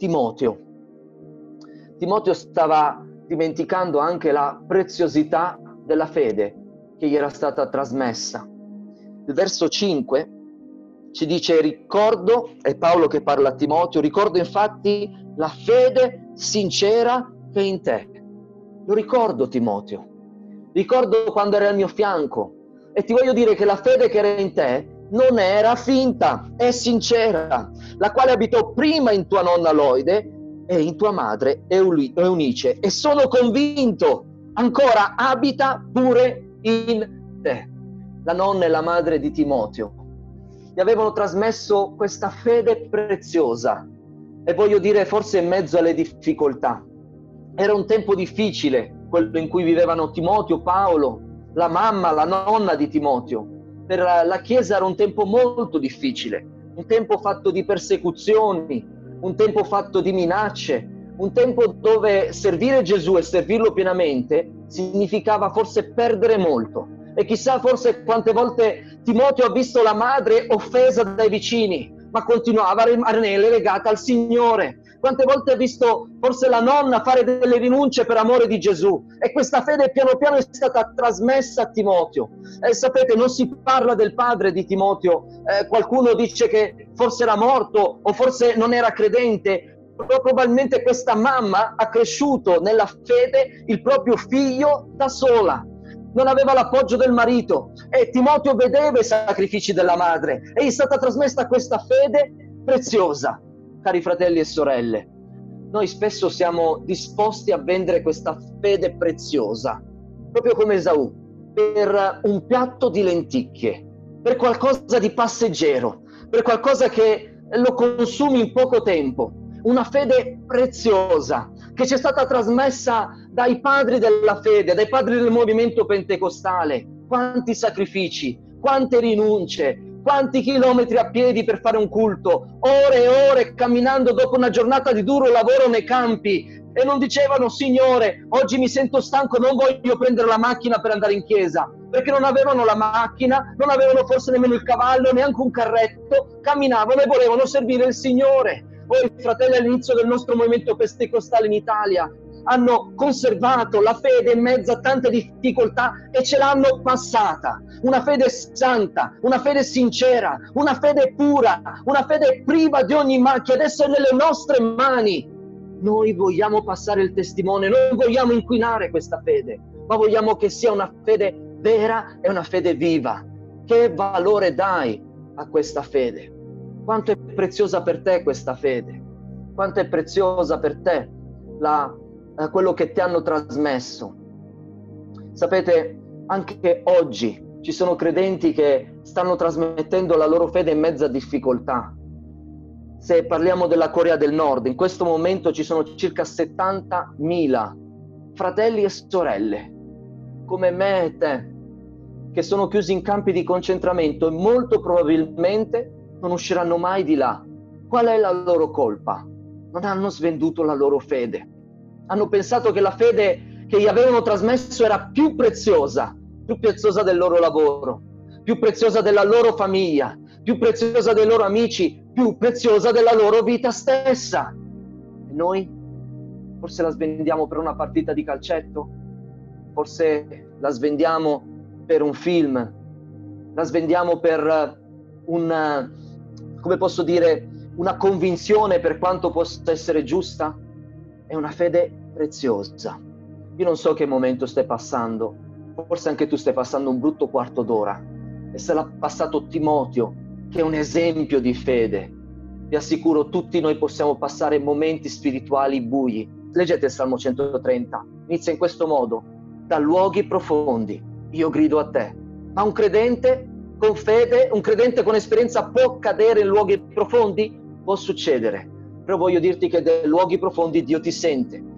Timoteo. Timoteo stava dimenticando anche la preziosità della fede che gli era stata trasmessa. Il verso 5 ci dice ricordo, è Paolo che parla a Timoteo, ricordo infatti la fede sincera che è in te. Lo ricordo Timoteo, ricordo quando eri al mio fianco e ti voglio dire che la fede che era in te non era finta, è sincera, la quale abitò prima in tua nonna Loide e in tua madre Eunice e sono convinto ancora abita pure in te. La nonna e la madre di Timoteo gli avevano trasmesso questa fede preziosa e voglio dire forse in mezzo alle difficoltà. Era un tempo difficile quello in cui vivevano Timoteo, Paolo, la mamma, la nonna di Timoteo. Per la Chiesa era un tempo molto difficile, un tempo fatto di persecuzioni, un tempo fatto di minacce, un tempo dove servire Gesù e servirlo pienamente significava forse perdere molto. E chissà forse quante volte Timoteo ha visto la madre offesa dai vicini, ma continuava a rimanere legata al Signore. Quante volte ha visto forse la nonna fare delle rinunce per amore di Gesù? E questa fede piano piano è stata trasmessa a Timoteo. E sapete, non si parla del padre di Timoteo, eh, qualcuno dice che forse era morto o forse non era credente, probabilmente questa mamma ha cresciuto nella fede il proprio figlio da sola. Non aveva l'appoggio del marito. E Timoteo vedeva i sacrifici della madre. E gli è stata trasmessa questa fede preziosa, cari fratelli e sorelle. Noi spesso siamo disposti a vendere questa fede preziosa, proprio come Esaù, per un piatto di lenticchie, per qualcosa di passeggero, per qualcosa che lo consumi in poco tempo, una fede preziosa che ci è stata trasmessa dai padri della fede, dai padri del movimento pentecostale. Quanti sacrifici, quante rinunce, quanti chilometri a piedi per fare un culto, ore e ore camminando dopo una giornata di duro lavoro nei campi. E non dicevano Signore, oggi mi sento stanco, non voglio prendere la macchina per andare in chiesa, perché non avevano la macchina, non avevano forse nemmeno il cavallo, neanche un carretto, camminavano e volevano servire il Signore. Voi fratelli all'inizio del nostro movimento pentecostale in Italia hanno conservato la fede in mezzo a tante difficoltà e ce l'hanno passata. Una fede santa, una fede sincera, una fede pura, una fede priva di ogni macchia. Adesso è nelle nostre mani. Noi vogliamo passare il testimone, non vogliamo inquinare questa fede, ma vogliamo che sia una fede vera e una fede viva. Che valore dai a questa fede? Quanto è preziosa per te questa fede? Quanto è preziosa per te la eh, quello che ti hanno trasmesso. Sapete, anche oggi ci sono credenti che stanno trasmettendo la loro fede in mezzo a difficoltà. Se parliamo della Corea del Nord, in questo momento ci sono circa 70.000 fratelli e sorelle, come me e te, che sono chiusi in campi di concentramento e molto probabilmente non usciranno mai di là. Qual è la loro colpa? Non hanno svenduto la loro fede hanno pensato che la fede che gli avevano trasmesso era più preziosa, più preziosa del loro lavoro, più preziosa della loro famiglia, più preziosa dei loro amici, più preziosa della loro vita stessa. E noi forse la svendiamo per una partita di calcetto, forse la svendiamo per un film, la svendiamo per una, come posso dire, una convinzione per quanto possa essere giusta. È una fede preziosa. Io non so che momento stai passando, forse anche tu stai passando un brutto quarto d'ora e se l'ha passato Timoteo, che è un esempio di fede. Vi assicuro, tutti noi possiamo passare momenti spirituali bui. Leggete il Salmo 130, inizia in questo modo, da luoghi profondi, io grido a te. Ma un credente con fede, un credente con esperienza può cadere in luoghi profondi? Può succedere, però voglio dirti che dai luoghi profondi Dio ti sente